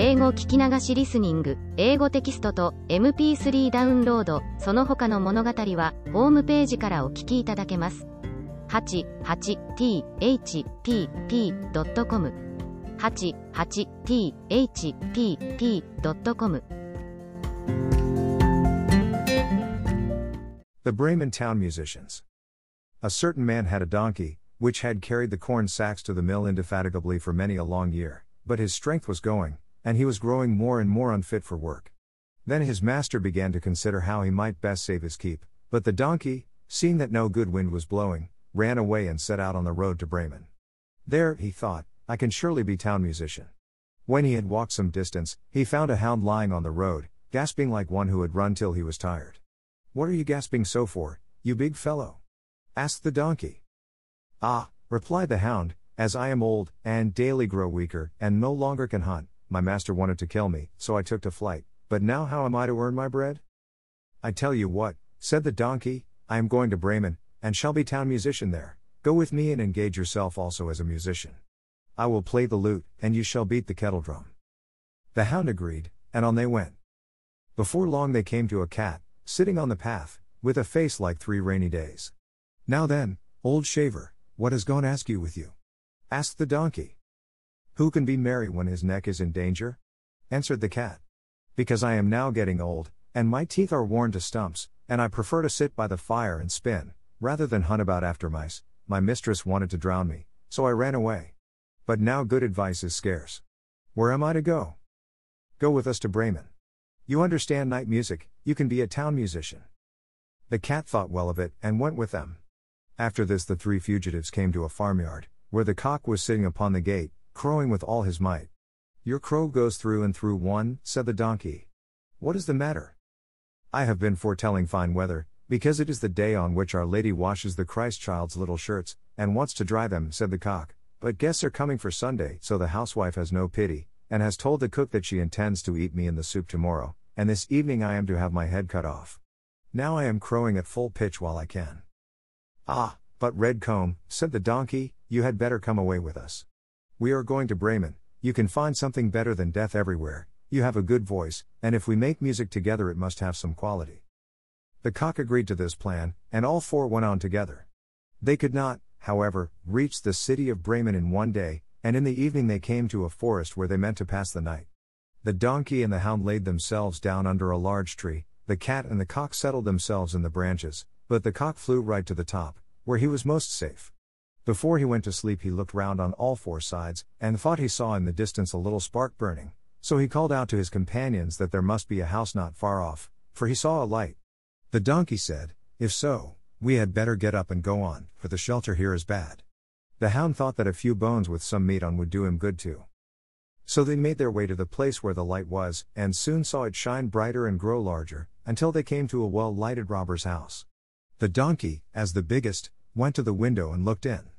英語聞き流しリスニング、英語テキストと MP3 ダウンロード、その他の物語は、ホームページからお聞きいただけます。88thpp.com 88thpp.com The Bremen Town Musicians. A certain man had a donkey, which had carried the corn sacks to the mill indefatigably for many a long year, but his strength was going, and he was growing more and more unfit for work. Then his master began to consider how he might best save his keep, but the donkey, seeing that no good wind was blowing, ran away and set out on the road to Bremen. There, he thought, I can surely be town musician. When he had walked some distance, he found a hound lying on the road, gasping like one who had run till he was tired. What are you gasping so for, you big fellow? asked the donkey. Ah, replied the hound, as I am old, and daily grow weaker, and no longer can hunt, my master wanted to kill me, so I took to flight, but now how am I to earn my bread? I tell you what, said the donkey, I am going to Bremen, and shall be town musician there, go with me and engage yourself also as a musician. I will play the lute, and you shall beat the kettle drum. The hound agreed, and on they went. Before long they came to a cat, sitting on the path, with a face like three rainy days. Now then, old shaver, what has gone askew with you? asked the donkey. Who can be merry when his neck is in danger? answered the cat. Because I am now getting old, and my teeth are worn to stumps, and I prefer to sit by the fire and spin, rather than hunt about after mice. My mistress wanted to drown me, so I ran away. But now good advice is scarce. Where am I to go? Go with us to Bremen. You understand night music, you can be a town musician. The cat thought well of it and went with them. After this, the three fugitives came to a farmyard, where the cock was sitting upon the gate, crowing with all his might. Your crow goes through and through one, said the donkey. What is the matter? I have been foretelling fine weather, because it is the day on which Our Lady washes the Christ child's little shirts, and wants to dry them, said the cock. But guests are coming for Sunday, so the housewife has no pity, and has told the cook that she intends to eat me in the soup tomorrow, and this evening I am to have my head cut off. Now I am crowing at full pitch while I can. Ah, but Red Comb, said the donkey, you had better come away with us. We are going to Bremen, you can find something better than death everywhere, you have a good voice, and if we make music together it must have some quality. The cock agreed to this plan, and all four went on together. They could not, however, reach the city of Bremen in one day, and in the evening they came to a forest where they meant to pass the night. The donkey and the hound laid themselves down under a large tree, the cat and the cock settled themselves in the branches, but the cock flew right to the top, where he was most safe. Before he went to sleep, he looked round on all four sides, and thought he saw in the distance a little spark burning. So he called out to his companions that there must be a house not far off, for he saw a light. The donkey said, If so, we had better get up and go on, for the shelter here is bad. The hound thought that a few bones with some meat on would do him good too. So they made their way to the place where the light was, and soon saw it shine brighter and grow larger, until they came to a well lighted robber's house. The donkey, as the biggest, went to the window and looked in.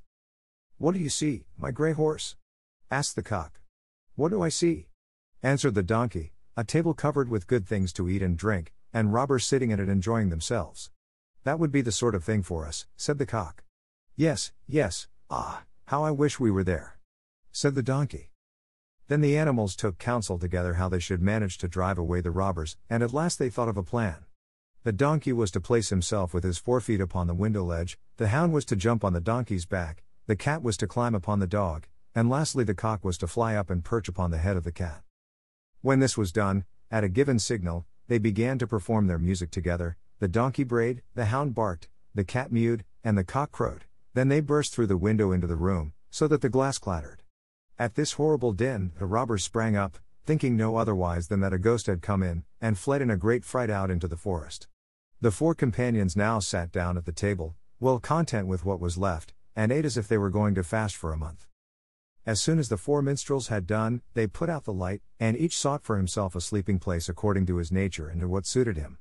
What do you see, my grey horse? asked the cock. What do I see? answered the donkey, a table covered with good things to eat and drink, and robbers sitting at it enjoying themselves. That would be the sort of thing for us, said the cock. Yes, yes, ah, how I wish we were there, said the donkey. Then the animals took counsel together how they should manage to drive away the robbers, and at last they thought of a plan. The donkey was to place himself with his forefeet upon the window ledge, the hound was to jump on the donkey's back, the cat was to climb upon the dog, and lastly the cock was to fly up and perch upon the head of the cat. When this was done, at a given signal, they began to perform their music together, the donkey brayed, the hound barked, the cat mewed, and the cock crowed. Then they burst through the window into the room, so that the glass clattered. At this horrible din, the robbers sprang up, thinking no otherwise than that a ghost had come in, and fled in a great fright out into the forest. The four companions now sat down at the table, well content with what was left, and ate as if they were going to fast for a month. As soon as the four minstrels had done, they put out the light, and each sought for himself a sleeping place according to his nature and to what suited him.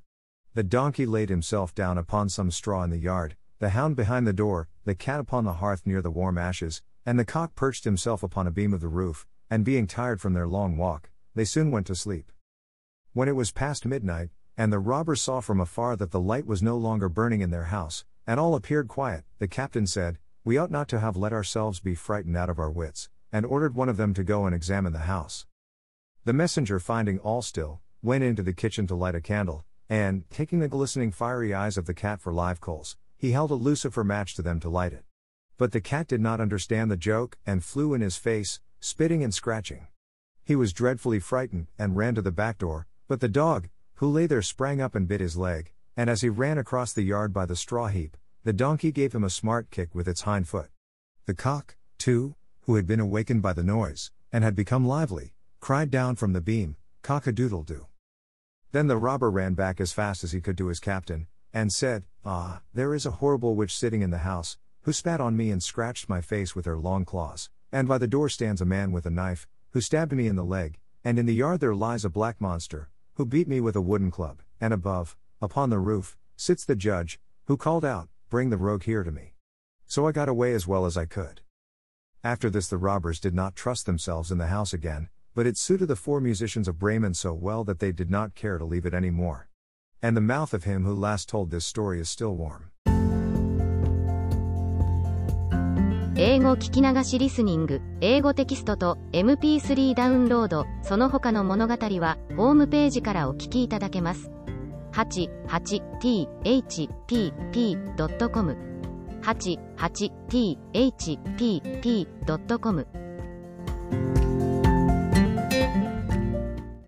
The donkey laid himself down upon some straw in the yard, the hound behind the door, the cat upon the hearth near the warm ashes, and the cock perched himself upon a beam of the roof, and being tired from their long walk, they soon went to sleep. When it was past midnight, and the robbers saw from afar that the light was no longer burning in their house, and all appeared quiet, the captain said, We ought not to have let ourselves be frightened out of our wits, and ordered one of them to go and examine the house. The messenger, finding all still, went into the kitchen to light a candle, and, taking the glistening fiery eyes of the cat for live coals, he held a lucifer match to them to light it. But the cat did not understand the joke, and flew in his face, spitting and scratching. He was dreadfully frightened, and ran to the back door, but the dog, who lay there, sprang up and bit his leg, and as he ran across the yard by the straw heap, the donkey gave him a smart kick with its hind foot. The cock, too, who had been awakened by the noise, and had become lively, cried down from the beam, Cock a doodle doo. Then the robber ran back as fast as he could to his captain, and said, Ah, there is a horrible witch sitting in the house, who spat on me and scratched my face with her long claws, and by the door stands a man with a knife, who stabbed me in the leg, and in the yard there lies a black monster, who beat me with a wooden club, and above, upon the roof, sits the judge, who called out, Bring the rogue here to me. So I got away as well as I could. After this, the robbers did not trust themselves in the house again, but it suited the four musicians of Bremen so well that they did not care to leave it any more. And the mouth of him who last told this story is still warm. 英語聞き流しリスニング、英語テキストと MP3 ダウンロード、その他の物語は、ホームページからお聞きいただけます。 88thpp.com 88thpp.com